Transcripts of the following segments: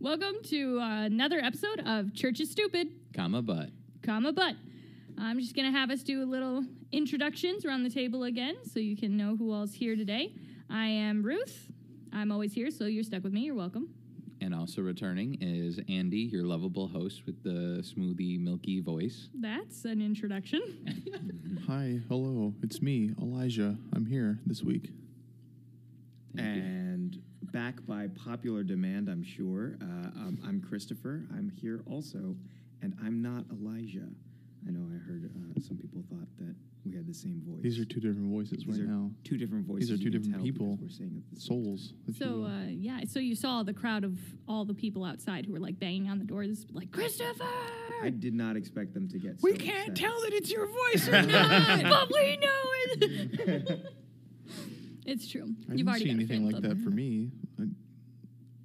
Welcome to another episode of Church is Stupid, comma but comma but. I'm just gonna have us do a little introductions around the table again, so you can know who all's here today. I am Ruth. I'm always here, so you're stuck with me. You're welcome. and also returning is Andy, your lovable host with the smoothie milky voice. That's an introduction. Hi, hello, it's me, Elijah. I'm here this week. Thank you. and back by popular demand, I'm sure. Uh, um, I'm Christopher. I'm here also, and I'm not Elijah. I know I heard uh, some people thought that we had the same voice. These are two different voices These right are now. two different voices. These are two different people. We're saying it the same. Souls. So uh, yeah, so you saw the crowd of all the people outside who were like banging on the doors, like Christopher. I did not expect them to get. we so can't upset. tell that it's your voice or not, not. but we know it. it's true. I You've didn't already see got anything like that for me.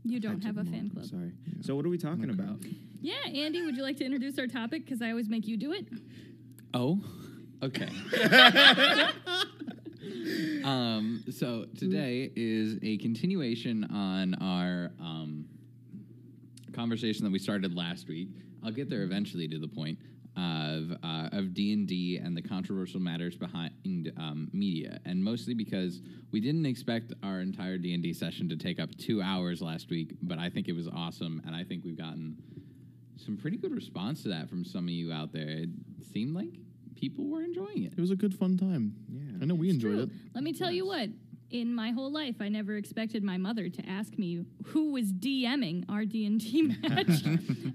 I, You don't have a fan club. Sorry. Yeah. So what are we talking Okay. about? Yeah, Andy, would you like to introduce our topic? Because I always make you do it. oh, okay. um, so today is a continuation on our um, conversation that we started last week. I'll get there eventually to the point of uh, of D and D and the controversial matters behind um, media, and mostly because we didn't expect our entire D and D session to take up two hours last week, but I think it was awesome, and I think we've gotten some pretty good response to that from some of you out there. It seemed like people were enjoying it. it was a good fun time. Yeah. I know we It's enjoyed true. it. Let me tell you what. In my whole life, I never expected my mother to ask me who was DMing our D and D match,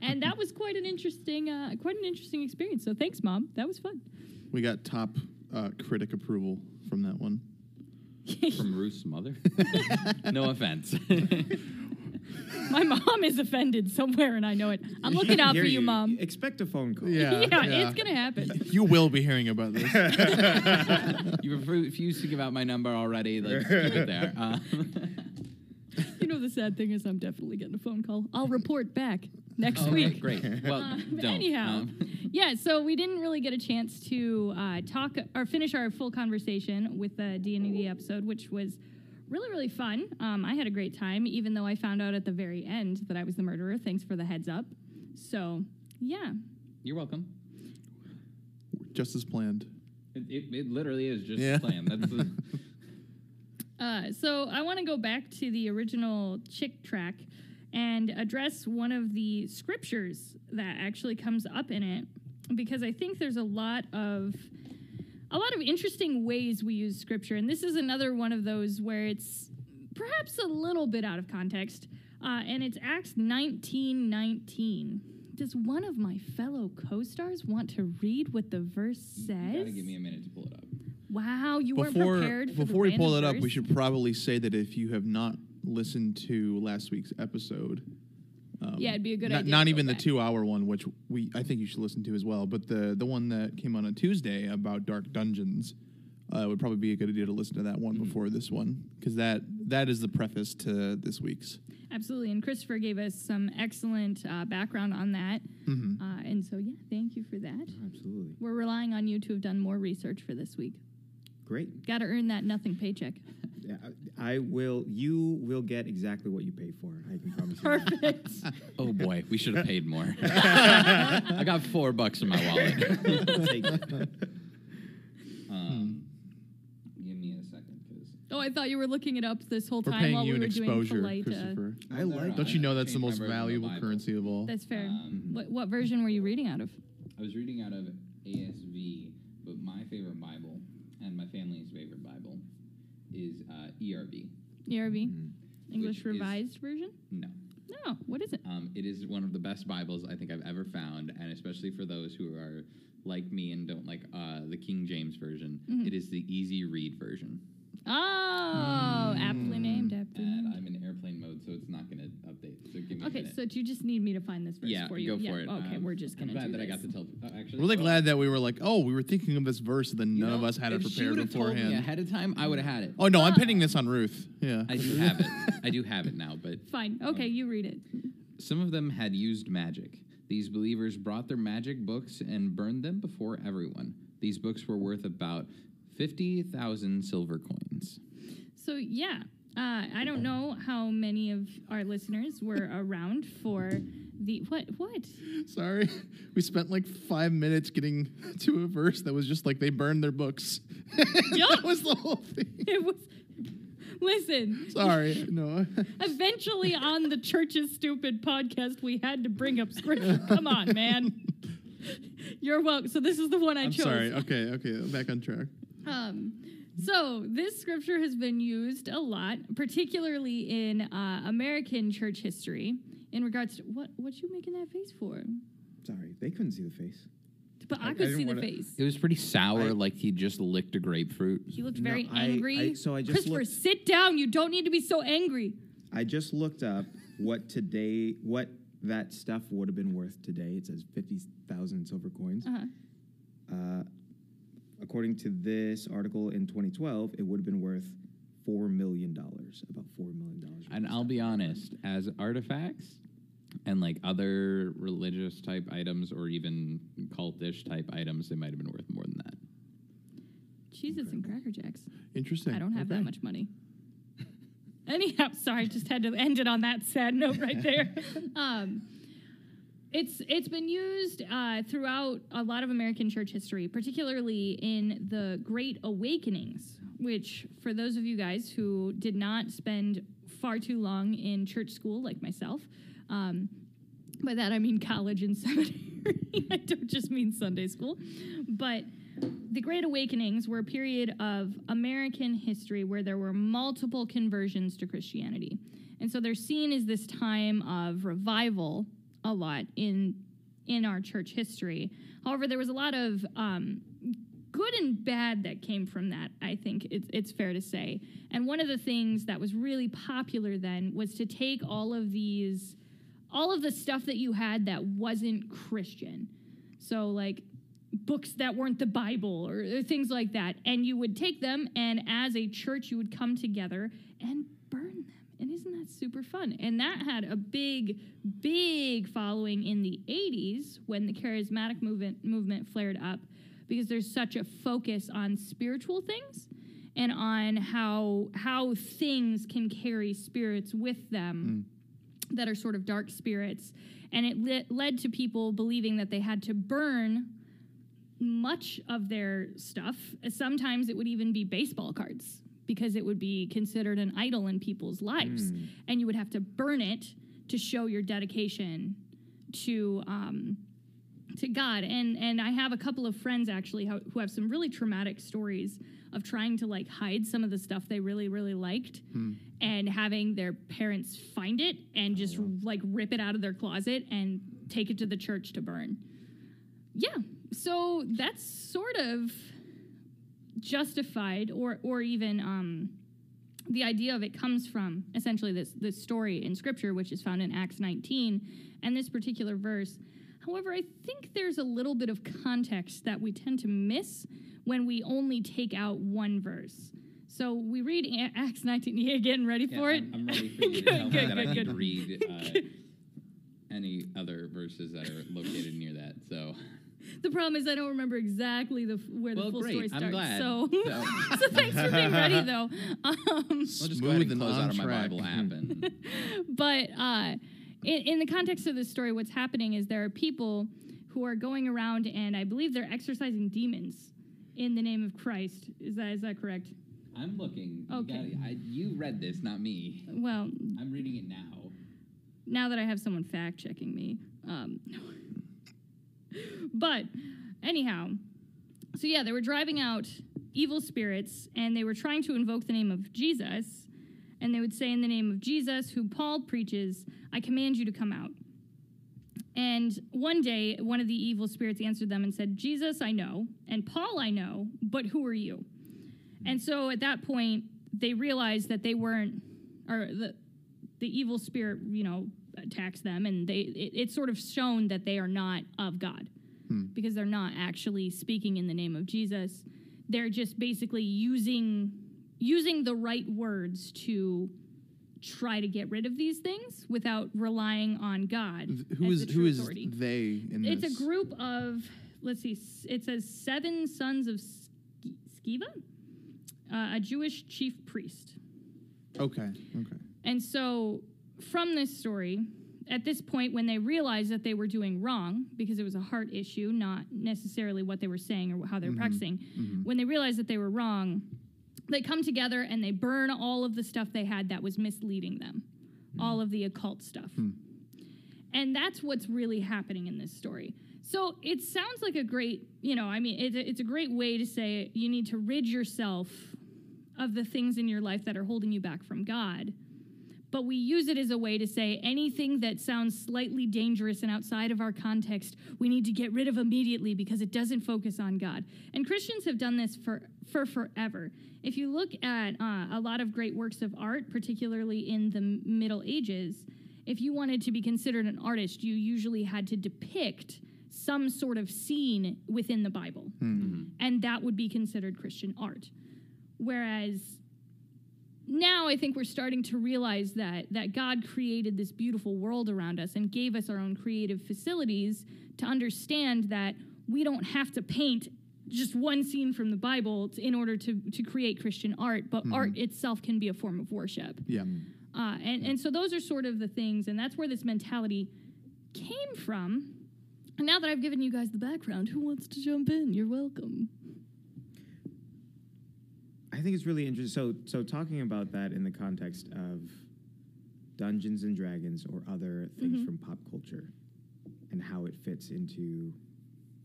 and that was quite an interesting, uh, quite an interesting experience. So thanks, mom. That was fun. We got top uh, critic approval from that one. From Ruth's mother. no offense. my mom is offended somewhere, and I know it. I'm looking out for you, mom. Expect a phone call. Yeah, yeah, yeah. it's gonna happen. You will be hearing about this. you refuse to give out my number already. Let's keep it there. Um, You know, the sad thing is, I'm definitely getting a phone call. I'll report back next okay, week. great. Well, Uh, don't. anyhow, Um, yeah. So we didn't really get a chance to uh, talk or finish our full conversation with the D and D episode, which was really really fun. Um, I had a great time, even though I found out at the very end that I was the murderer. Thanks for the heads up. So yeah, you're welcome. Just as planned. It, it, it literally is just Yeah. a plan. That's the, Uh, so I want to go back to the original chick tract and address one of the scriptures that actually comes up in it because I think there's a lot of a lot of interesting ways we use scripture and this is another one of those where it's perhaps a little bit out of context uh, and it's Acts 19:19. Does one of my fellow co-stars want to read what the verse you says? gotta give me a minute to pull it up. wow, you weren't Before prepared for before the we pull it random up, we should probably say that if you have not listened to last week's episode, um, Yeah, it'd be a good not, idea Not to go even the two-hour one, which we I think you should listen to as well, but the the one that came on a Tuesday about Dark Dungeons uh, would probably be a good idea to listen to that one Mm-hmm. before this one because that that is the preface to this week's. Absolutely. And Christopher gave us some excellent uh, background on that. Mhm. Uh, and so, yeah, thank you for that. Absolutely. We're relying on you to have done more research for this week. Great. Got to earn that nothing paycheck. Yeah, I I will. You will get exactly what you pay for. I can promise you. that. Perfect. Oh boy, we should have paid more. I got four bucks in my wallet. Take it. Um, give me a second, because oh, I thought you were looking it up this whole We're time paying while you we an were doing exposure, polite. Uh, Christopher. I like. Don't you know that's the most version the valuable currency of all? that's fair. Um, what, what version were you reading out of? I was reading out of ASV, but my favorite Bible and my family's favorite Bible is uh, ERV. ERV? Mm. English is- Revised Version? No. No. What is it? Um, it is one of the best Bibles I think I've ever found, and especially for those who are like me and don't like uh, the King James version, Mhm. it is the easy read version. Oh, aptly named. Aptly And named. I'm in airplane mode, so it's not going to update. So give me a Okay, minute. so you just need me to find this verse yeah, for you. go yeah. for it. Okay, Um, we're just gonna I'm glad do that I this. got to tell. Uh, actually, Really well, glad that we were like, oh, we were thinking of this verse, and then you none of us had it if she prepared would've told me beforehand. ahead of time, I would have had it. Oh no, I'm Ah. pinning this on Ruth. Yeah, I do have it. I do have it now, but Fine. Okay, you read it. Some of them had used magic. These believers brought their magic books and burned them before everyone. These books were worth about 50,000 silver coins. So yeah, Uh, I don't know how many of our listeners were around for the what what Sorry, we spent like five minutes getting to a verse that was just like they burned their books. that was the whole thing. it was. Listen, Sorry, no. eventually on the church's stupid podcast, we had to bring up scripture. Come on, man. You're welcome. So this is the one I I'm chose. sorry. Okay, okay, back on track. Um, so this scripture has been used a lot, particularly in uh, American church history, in regards to what what you making that face for? Sorry, they couldn't see the face. But I, I- I could didn't see the wanna- face. It was pretty sour, I- like he just licked a grapefruit. He looked No, very I- angry. I- so I just Christopher, looked- sit down. You don't need to be so angry. I just looked up what today, what that stuff would have been worth today. It says fifty thousand silver coins. Uh-huh. Uh, according to this article in 2012, it would have been worth four million dollars. About four million dollars. And I'll be honest, as artifacts and like other religious type items or even cultish type items, they might have been worth more than that. Cheez-Its and Cracker Jacks. Interesting. I don't have that much money. Anyhow, sorry, just had to end it on that sad note right there. um, it's it's been used uh, throughout a lot of American church history, particularly in the Great Awakenings, which, for those of you guys who did not spend far too long in church school like myself, um, by that I mean college and seminary. I don't just mean Sunday school, but the Great Awakenings were a period of American history where there were multiple conversions to Christianity. And so they're seen as this time of revival a lot in in our church history. However, there was a lot of um, good and bad that came from that, I think it's, it's fair to say. And one of the things that was really popular then was to take all of these, all of the stuff that you had that wasn't Christian. So, like, books that weren't the Bible or, or things like that. And you would take them, and as a church, you would come together and burn them. And isn't that super fun? And that had a big, big following in the 80s when the charismatic movement, movement flared up because there's such a focus on spiritual things and on how how things can carry spirits with them hmm. that are sort of dark spirits and it le- led to people believing that they had to burn much of their stuff. Sometimes it would even be baseball cards because it would be considered an idol in people's lives, and you would have to burn it to show your dedication to um, to God. And and I have a couple of friends actually ho- who have some really traumatic stories of trying to like hide some of the stuff they really really liked and having their parents find it and just like rip it out of their closet and take it to the church to burn. Yeah. So that's sort of justified or or even um the idea of it comes from essentially this this story in scripture which is found in Acts 19 and this particular verse. However, I think there's a little bit of context that we tend to miss when we only take out one verse. So we read Acts 19. You getting ready for it? I'm, ready for you to tell me good, that I good, need good. to read uh, any other verses that are located near that. So, The problem is I don't remember exactly the f- where the full great. story starts. I'm glad. So, So- so thanks for being ready, though. Um, I'll just go Smooth ahead and and close out of my track. Bible app and but uh, in, in the context of this story, what's happening is there are people who are going around, and I believe they're exorcising demons in the name of Christ. Is that is that correct? I'm looking. You, Okay. gotta- I, you read this, not me. Well, I'm reading it now. now that I have someone fact checking me. Um, but anyhow, so yeah, they were driving out evil spirits and they were trying to invoke the name of Jesus. And they would say, In the name of Jesus, who Paul preaches, I command you to come out. And one day, one of the evil spirits answered them and said, Jesus, I know, and Paul, I know, but who are you? And so at that point, they realized that they weren't, or the, the evil spirit, you know, attacks them, and they it, it's sort of shown that they are not of God because they're not actually speaking in the name of Jesus. They're just basically using using the right words to try to get rid of these things without relying on God. Who is who is authority. they in It's this? a group of let's see, it says seven sons of Sceva, uh, a Jewish chief priest. Okay. Okay. And so, from this story, at this point, when they realized that they were doing wrong, because it was a heart issue, not necessarily what they were saying or how they were mm-hmm. practicing, mm-hmm. when they realized that they were wrong, they come together and they burn all of the stuff they had that was misleading them, mm-hmm. all of the occult stuff. Hmm. And that's what's really happening in this story. So it sounds like a great, you know, I mean, it's a, it's a great way to say you need to rid yourself of the things in your life that are holding you back from God. But we use it as a way to say anything that sounds slightly dangerous and outside of our context, we need to get rid of immediately because it doesn't focus on God. And Christians have done this for, for forever. If you look at uh, a lot of great works of art, particularly in the Middle Ages, if you wanted to be considered an artist, you usually had to depict some sort of scene within the Bible. And that would be considered Christian art. Whereas now I think we're starting to realize that that God created this beautiful world around us and gave us our own creative facilities to understand that we don't have to paint just one scene from the Bible in order to, to create Christian art, but art itself can be a form of worship. Yeah. Uh, and, and so those are sort of the things, and that's where this mentality came from. And now that I've given you guys the background, who wants to jump in? You're welcome. I think it's really interesting. So, so talking about that in the context of Dungeons and Dragons or other things from pop culture, and how it fits into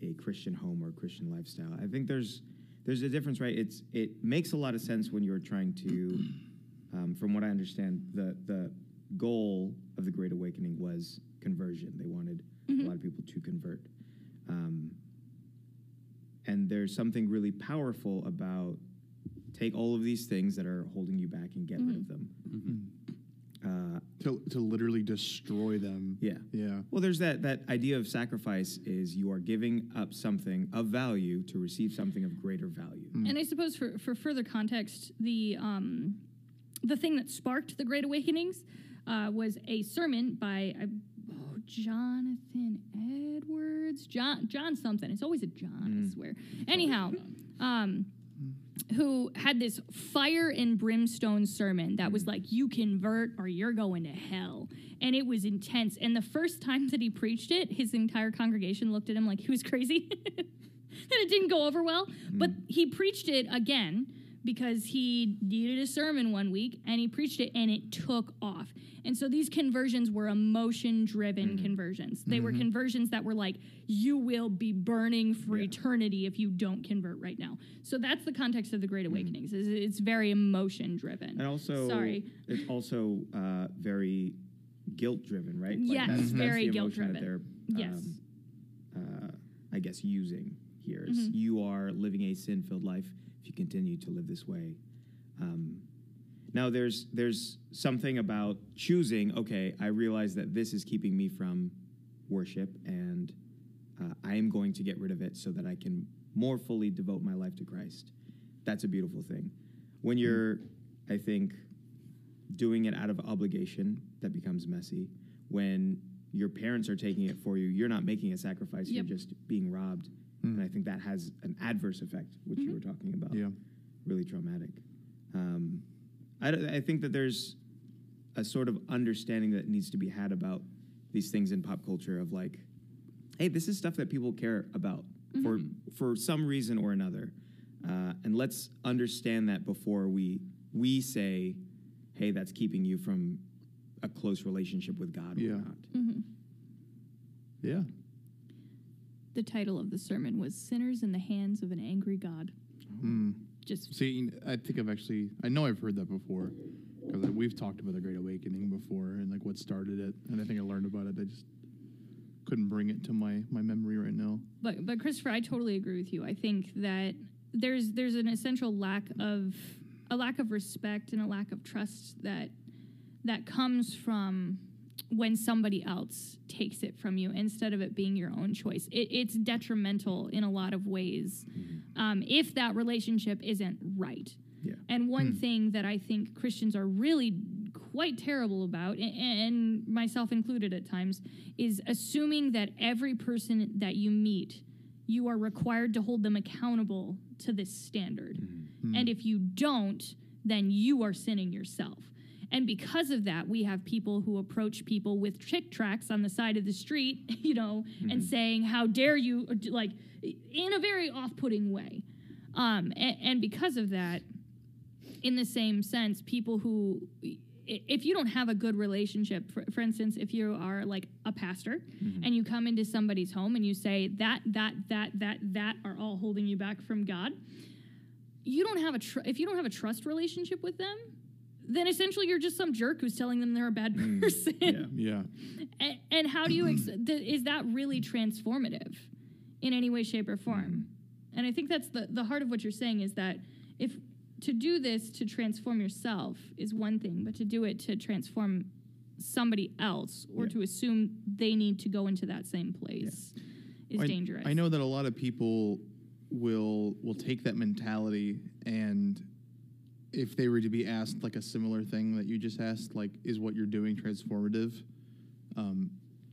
a Christian home or Christian lifestyle, I think there's there's a difference, right? It's it makes a lot of sense when you're trying to, um, from what I understand, the the goal of the Great Awakening was conversion. They wanted a lot of people to convert. Um, and there's something really powerful about take all of these things that are holding you back and get rid of them. Uh, To to literally destroy them. yeah. Yeah. Well, there's that that idea of sacrifice is you are giving up something of value to receive something of greater value. And I suppose for, for further context, the um, the thing that sparked the Great Awakenings uh, was a sermon by uh, oh, Jonathan Edwards, John John something. It's always a John, I swear. Anyhow, um, who had this fire and brimstone sermon that was mm. like, "You convert or you're going to hell," and it was intense. And the first time that he preached it, his entire congregation looked at him like he was crazy. and it didn't go over well. But mm. he preached it again because he needed a sermon one week and he preached it and it took off. And so these conversions were emotion driven conversions. They were conversions that were like, you will be burning for eternity if you don't convert right now. So that's the context of the Great Awakenings. is It's very emotion driven. And also, Sorry. it's also uh, very guilt driven, right? Yes, that's, very guilt-driven. That they're, Yes. um, uh, I guess, using here is Mm-hmm. you are living a sin filled life if you continue to live this way. Um, now, there's there's something about choosing. Okay, I realize that this is keeping me from worship, and uh, I am going to get rid of it so that I can more fully devote my life to Christ. That's a beautiful thing. When you're, I think, doing it out of obligation, that becomes messy. When your parents are taking it for you, you're not making a sacrifice, Yep. you're just being robbed. And I think that has an adverse effect, which you were talking about. Yeah. Really traumatic. Um, I, d- I think that there's a sort of understanding that needs to be had about these things in pop culture of like, hey, this is stuff that people care about for for some reason or another, uh, and let's understand that before we we say, hey, that's keeping you from a close relationship with God Yeah. or not. Yeah. The title of the sermon was Sinners in the Hands of an Angry God. Mm. Just See, I think I've actually, I know I've heard that before because we've talked about the Great Awakening before and like what started it, and I think I learned about it. I just couldn't bring it to my my memory right now. but but Christopher, I totally agree with you. I think that there's there's an essential lack of a lack of respect and a lack of trust that that comes from when somebody else takes it from you instead of it being your own choice. It, it's detrimental in a lot of ways mm-hmm. um, if that relationship isn't right. Yeah. And one hmm. thing that I think Christians are really quite terrible about, a- and myself included at times, is assuming that every person that you meet, you are required to hold them accountable to this standard. Mm-hmm. Hmm. And if you don't, then you are sinning yourself. And because of that, we have people who approach people with chick tracts on the side of the street, you know, and saying, "How dare you?" like in a very off-putting way. Um, and, and because of that, in the same sense, people who, if you don't have a good relationship, for, for instance, if you are like a pastor and you come into somebody's home and you say that, that, that, that, that are all holding you back from God, you don't have a, tr- if you don't have a trust relationship with them, then essentially you're just some jerk who's telling them they're a bad mm, person. Yeah. Yeah. and, and how do you, ex- th- is that really transformative in any way, shape, or form? And I think that's the, the heart of what you're saying is that if to do this to transform yourself is one thing, but to do it to transform somebody else or Yeah. to assume they need to go into that same place is I, dangerous. I know that a lot of people will will take that mentality and if they were to be asked like a similar thing that you just asked, like is what you're doing transformative? Um,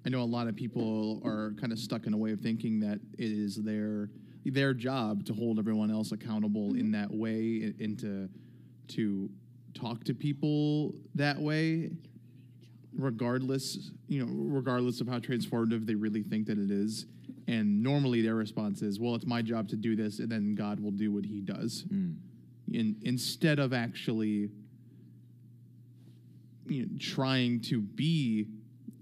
I know a lot of people are kind of stuck in a way of thinking that it is their their job to hold everyone else accountable in that way and, and to to talk to people that way regardless you know regardless of how transformative they really think that it is. And normally their response is well it's my job to do this and then god will do what he does in, instead of actually you know, trying to be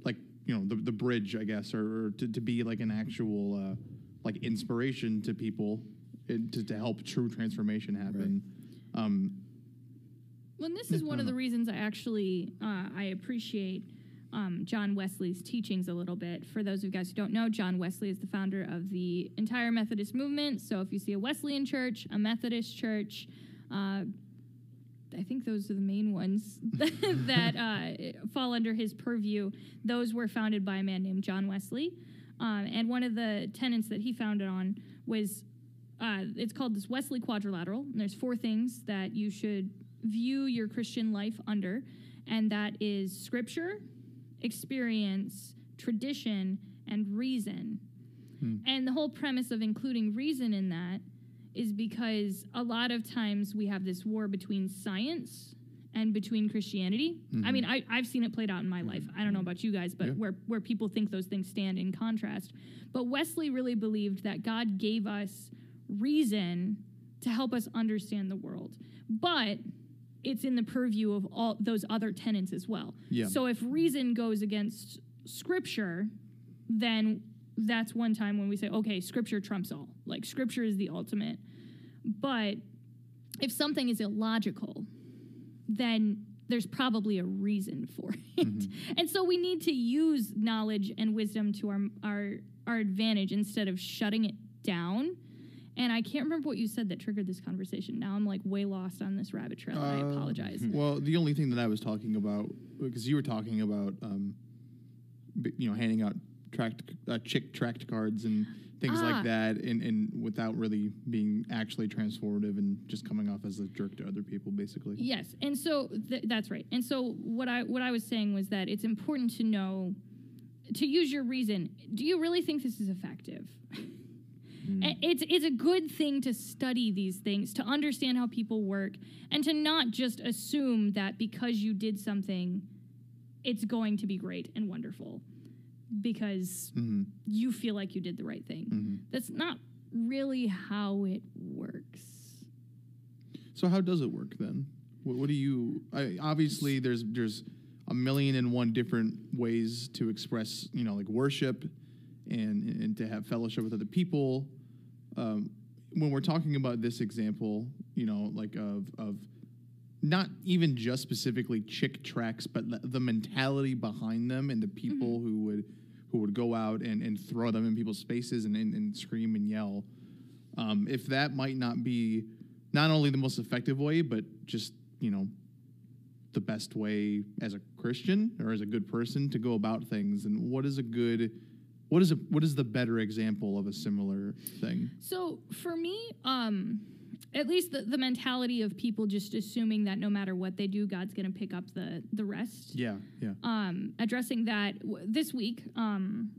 like you know the, the bridge i guess or, or to, to be like an actual uh, like inspiration to people and to, to help true transformation happen um, Well, this is one of the reasons I actually uh, I appreciate um, John Wesley's teachings a little bit. For those of you guys who don't know, John Wesley is the founder of the entire Methodist movement. So if you see a Wesleyan church, a Methodist church, uh, I think those are the main ones that uh, fall under his purview. Those were founded by a man named John Wesley. Um, and one of the tenets that he founded on was uh, it's called this Wesley quadrilateral. And there's four things that you should view your Christian life under, and that is scripture, experience, tradition, and reason. And the whole premise of including reason in that is because a lot of times we have this war between science and between Christianity. I mm-hmm. mean, I, I've seen it played out in my life. I don't know mm-hmm. about you guys, but Yeah. where, where people think those things stand in contrast. But Wesley really believed that God gave us reason to help us understand the world. But it's in the purview of all those other tenets as well. Yeah. So if reason goes against scripture, then that's one time when we say, okay, scripture trumps all. Like scripture is the ultimate. But if something is illogical, then there's probably a reason for it. And so we need to use knowledge and wisdom to our our our advantage instead of shutting it down. And I can't remember what you said that triggered this conversation. Now I'm like way lost on this rabbit trail. I Uh, apologize. Well, the only thing that I was talking about because you were talking about um, you know handing out tract uh, chick tract cards and things Ah. like that, and, and without really being actually transformative and just coming off as a jerk to other people, basically. Yes, and so th- that's right. And so what I what I was saying was that it's important to know to use your reason. Do you really think this is effective? A- It's it's a good thing to study these things, to understand how people work, and to not just assume that because you did something, it's going to be great and wonderful, because hmm you feel like you did the right thing. hmm That's not really how it works. So how does it work then? What, what do you? I, obviously, there's there's a million and one different ways to express, you know, like worship, and and to have fellowship with other people. Um, when we're talking about this example, you know, like of of not even just specifically chick tracts, but the, the mentality behind them and the people who would who would go out and, and throw them in people's faces and, and, and scream and yell. Um, if that might not be not only the most effective way, but just you know the best way as a Christian or as a good person to go about things, and what is a good what is a what is the better example of a similar thing? So for me, um, at least the, the mentality of people just assuming that no matter what they do, God's going to pick up the the rest. Yeah, yeah. Um, addressing that w- this week, um,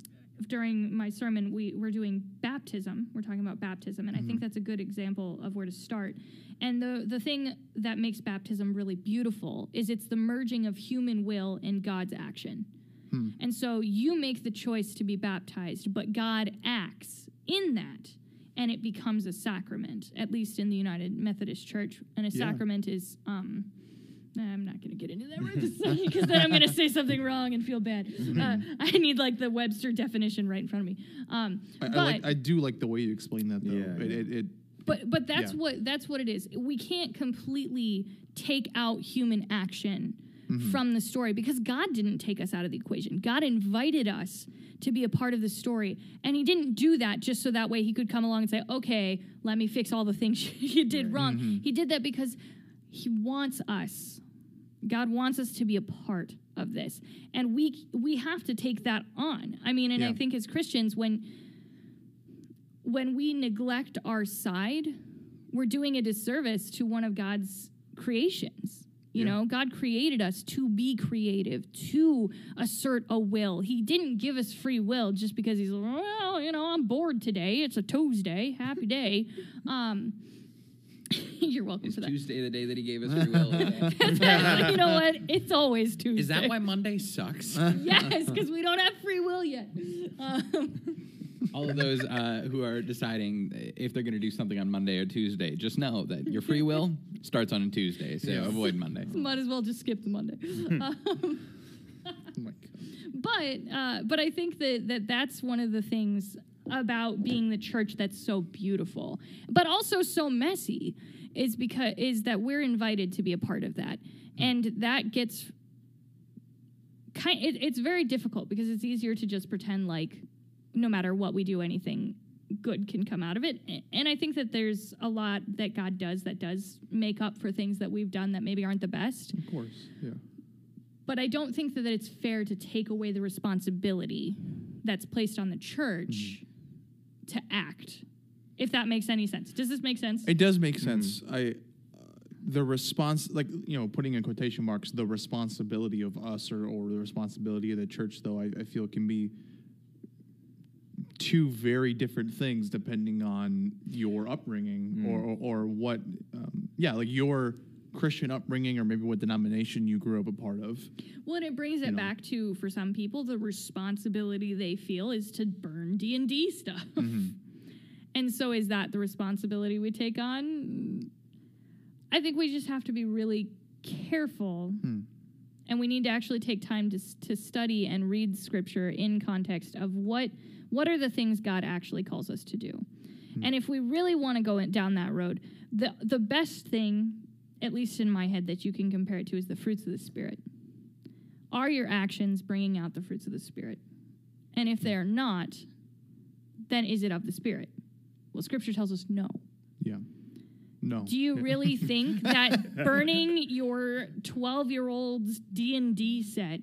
during my sermon we we're doing baptism. We're talking about baptism, and I think that's a good example of where to start. And the the thing that makes baptism really beautiful is it's the merging of human will and God's action. And so you make the choice to be baptized, but God acts in that. And it becomes a sacrament, at least in the United Methodist Church. And a Yeah. sacrament is, um, I'm not going to get into that right because then I'm going to say something wrong and feel bad. Uh, I need like the Webster definition right in front of me. Um, I, I but, like. I do like the way you explain that though. Yeah, it, yeah. It, it, but but that's Yeah. what that's what it is. We can't completely take out human action Mm-hmm. from the story because God didn't take us out of the equation. God invited us to be a part of the story, and He didn't do that just so that way He could come along and say, "Okay, let me fix all the things you did wrong." Mm-hmm. He did that because He wants us. God wants us to be a part of this, and we we have to take that on. I mean, and I think as Christians, when when we neglect our side, we're doing a disservice to one of God's creations. You Yeah. know, God created us to be creative, to assert a will. He didn't give us free will just because he's, well, you know, I'm bored today. It's a Tuesday. Happy day. Um, you're welcome Is for that. Tuesday the day that he gave us free will? you know what? It's always Tuesday. Is that why Monday sucks? Yes, because we don't have free will yet. Um, All of those uh, who are deciding if they're going to do something on Monday or Tuesday, just know that your free will starts on a Tuesday, so Yeah. avoid Monday. might as well just skip the Monday. um, oh my God. but uh, but I think that, that that's one of the things about being the church that's so beautiful, but also so messy, is because is that we're invited to be a part of that, and that gets kind. It, it's very difficult because it's easier to just pretend like no matter what we do, anything good can come out of it. And I think that there's a lot that God does that does make up for things that we've done that maybe aren't the best Of course. Yeah. but I don't think that it's fair to take away the responsibility that's placed on the church to act. If that makes any sense. Does this make sense? It does make sense. I uh, the response like you know putting in quotation marks the responsibility of us or, or the responsibility of the church though I, I feel can be two very different things depending on your upbringing mm. or, or or what um, yeah like your Christian upbringing or maybe what denomination you grew up a part of. well, and it brings it know. back to for some people the responsibility they feel is to burn D and D stuff. Mm-hmm. And so is that the responsibility we take on? I think we just have to be really careful. Hmm. And we need to actually take time to, to study and read scripture in context of what what are the things God actually calls us to do. Hmm. And if we really want to go in- down that road, the the best thing, at least in my head, that you can compare it to is the fruits of the spirit. Are your actions bringing out the fruits of the spirit? And if they're not, then is it of the spirit? Well, scripture tells us no. Yeah. No. Do you really think that burning your 12-year-old's D&D set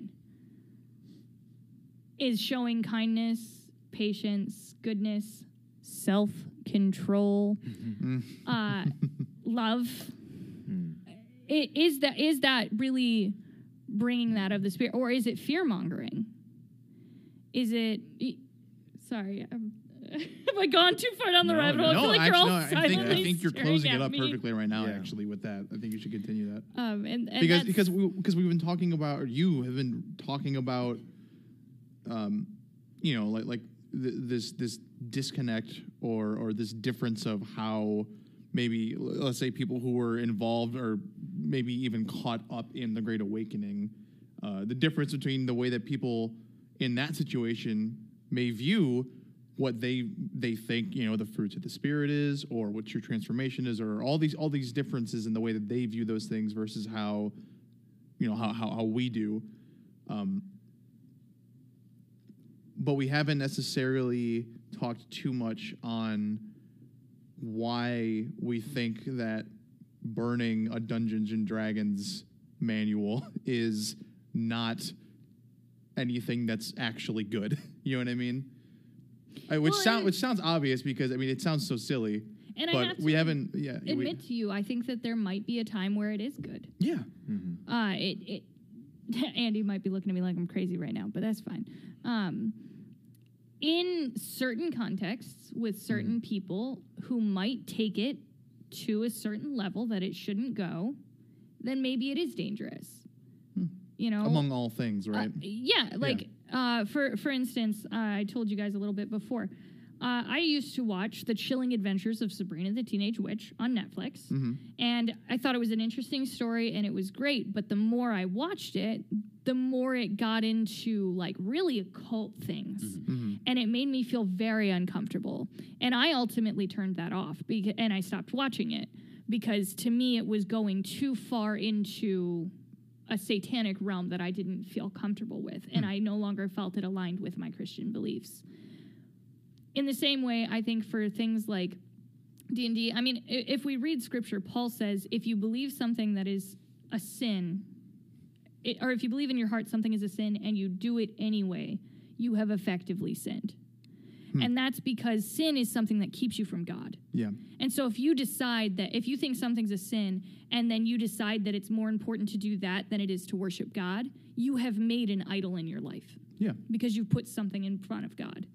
is showing kindness, patience, goodness, self-control, uh, love? I- Is that is that really bringing that of the spirit, or is it fear mongering? Is it? Sorry, I'm, have I gone too far down the No, rabbit hole? I no, feel like actually, you're all no, I think, I think you're closing it up me. perfectly right now. Yeah. Actually, with that, I think you should continue that. Um, and, and because because we because we've been talking about or you have been talking about um you know like like th- this this disconnect or or this difference of how maybe let's say people who were involved or maybe even caught up in the great awakening uh, the difference between the way that people in that situation may view what they they think you know the fruits of the spirit is or what your transformation is or all these all these differences in the way that they view those things versus how you know how how, how we do um, but we haven't necessarily talked too much on why we think that burning a Dungeons and Dragons manual is not anything that's actually good. You know what I mean? I, which Well, sound which sounds obvious because I mean it sounds so silly, And I but have we to haven't. Yeah, we- admit to you, I think that there might be a time where it is good. yeah. Uh, it, it Andy might be looking at me like I'm crazy right now, but that's fine. Um, in certain contexts with certain people who might take it to a certain level that it shouldn't go, then maybe it is dangerous. You know, Among all things, uh, right? yeah, like Uh, for for instance, uh, I told you guys a little bit before. Uh, I used to watch The Chilling Adventures of Sabrina the Teenage Witch on Netflix, Mhm. and I thought it was an interesting story and it was great. But the more I watched it, the more it got into like really occult things, Mhm. and it made me feel very uncomfortable. And I ultimately turned that off, beca- and I stopped watching it because to me it was going too far into a satanic realm that I didn't feel comfortable with, and hmm. I no longer felt it aligned with my Christian beliefs. In the same way, I think for things like D and D, I mean, if we read scripture, Paul says, if you believe something that is a sin, it, or if you believe in your heart something is a sin and you do it anyway, you have effectively sinned. And that's because sin is something that keeps you from God. Yeah. And so if you decide that if you think something's a sin and then you decide that it's more important to do that than it is to worship God, you have made an idol in your life Yeah. because you've put something in front of God.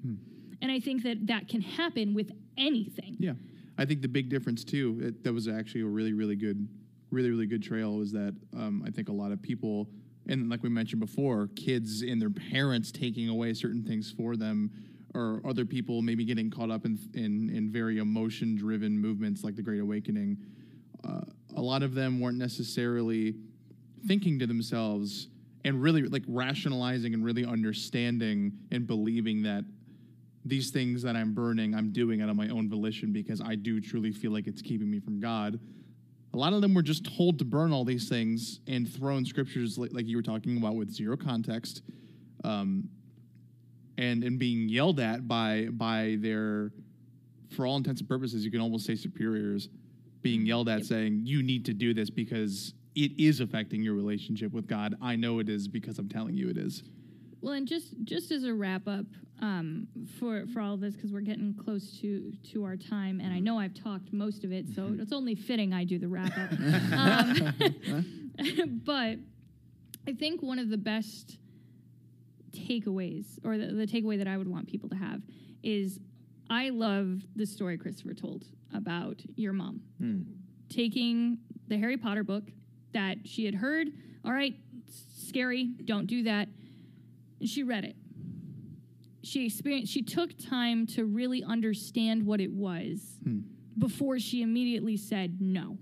And I think that that can happen with anything. Yeah, I think the big difference too. It, that was actually a really, really good, really, really good trail. Was that um, I think a lot of people, and like we mentioned before, kids and their parents taking away certain things for them, or other people maybe getting caught up in in, in very emotion-driven movements like the Great Awakening. Uh, a lot of them weren't necessarily thinking to themselves and really like rationalizing and really understanding and believing that these things that I'm burning, I'm doing out of my own volition because I do truly feel like it's keeping me from God. A lot of them were just told to burn all these things and thrown scriptures like, like you were talking about with zero context, um, and and being yelled at by by their, for all intents and purposes, you can almost say superiors, being yelled at saying you need to do this because it is affecting your relationship with God. I know it is because I'm telling you it is. Well, and just just as a wrap up um, for for all of this, because we're getting close to to our time, and I know I've talked most of it, so it's only fitting I do the wrap up. um, but I think one of the best takeaways, or the, the takeaway that I would want people to have, is I love the story Christopher told about your mom hmm. taking the Harry Potter book that she had heard. All right, scary, don't do that. And she read it. She experienced. She took time to really understand what it was hmm. before she immediately said no.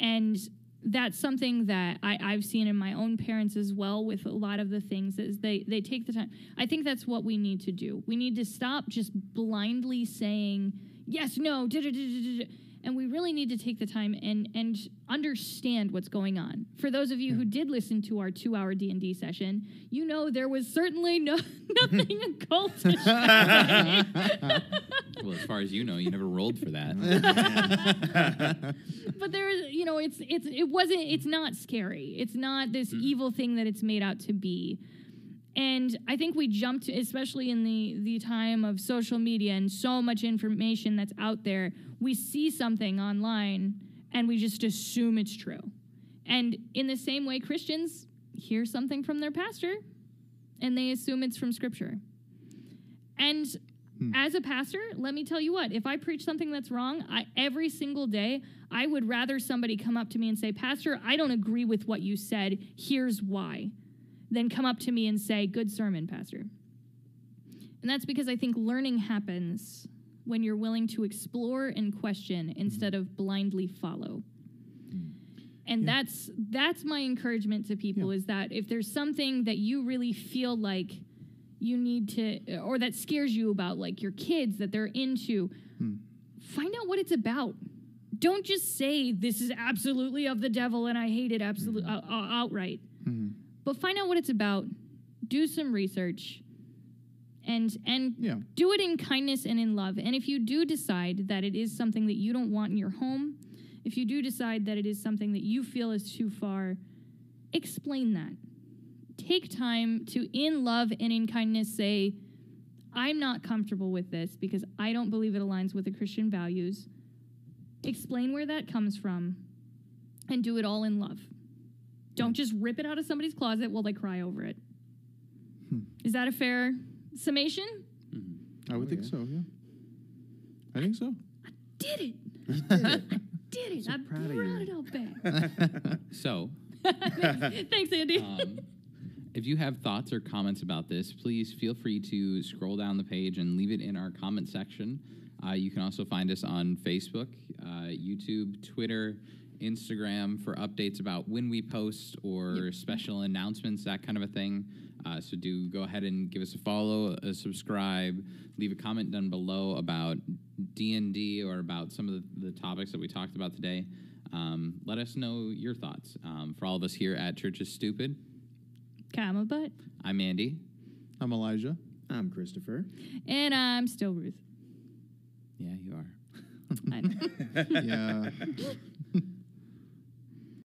And that's something that I, I've seen in my own parents as well with a lot of the things is they they take the time. I think that's what we need to do. We need to stop just blindly saying yes, no, da, da, da, da, da, and we really need to take the time and and understand what's going on. For those of you who did listen to our two hour D and D session, you know there was certainly no nothing occultish. happening. Well, as far as you know, you never rolled for that. but there is you know it's it's it wasn't it's not scary it's not this mm-hmm. evil thing that it's made out to be and i think we jumped especially in the the time of social media and so much information that's out there we see something online and we just assume it's true and in the same way christians hear something from their pastor and they assume it's from scripture and hmm. as a pastor, let me tell you what, if I preach something that's wrong, I, every single day, I would rather somebody come up to me and say, Pastor, I don't agree with what you said. Here's why. Than come up to me and say, Good sermon, Pastor. And that's because I think learning happens when you're willing to explore and question instead of blindly follow. And that's that's my encouragement to people is that if there's something that you really feel like you need to or that scares you about like your kids that they're into find out what it's about. Don't just say this is absolutely of the devil and i hate it absolutely uh, uh, outright but find out what it's about do some research and and Yeah. do it in kindness and in love and if you do decide that it is something that you don't want in your home if you do decide that it is something that you feel is too far explain that take time to, in love and in kindness, say, I'm not comfortable with this because I don't believe it aligns with the Christian values. Explain where that comes from and do it all in love. Don't just rip it out of somebody's closet while they cry over it. Is that a fair summation? I would Oh, think yeah. so. Yeah. I think so. I did it? You did it. I did it? So I proud of brought you. it all back. So, Thanks, Andy. um, if you have thoughts or comments about this, please feel free to scroll down the page and leave it in our comment section. Uh, you can also find us on Facebook, uh, YouTube, Twitter, Instagram for updates about when we post or special announcements, that kind of a thing. Uh, so do go ahead and give us a follow, a subscribe, leave a comment down below about D and D or about some of the, the topics that we talked about today. Um, let us know your thoughts. Um, for all of us here at Church is Stupid, Comma, but. I'm Andy. I'm Elijah. I'm Christopher. And I'm still Ruth. Yeah, you are. I know. Yeah.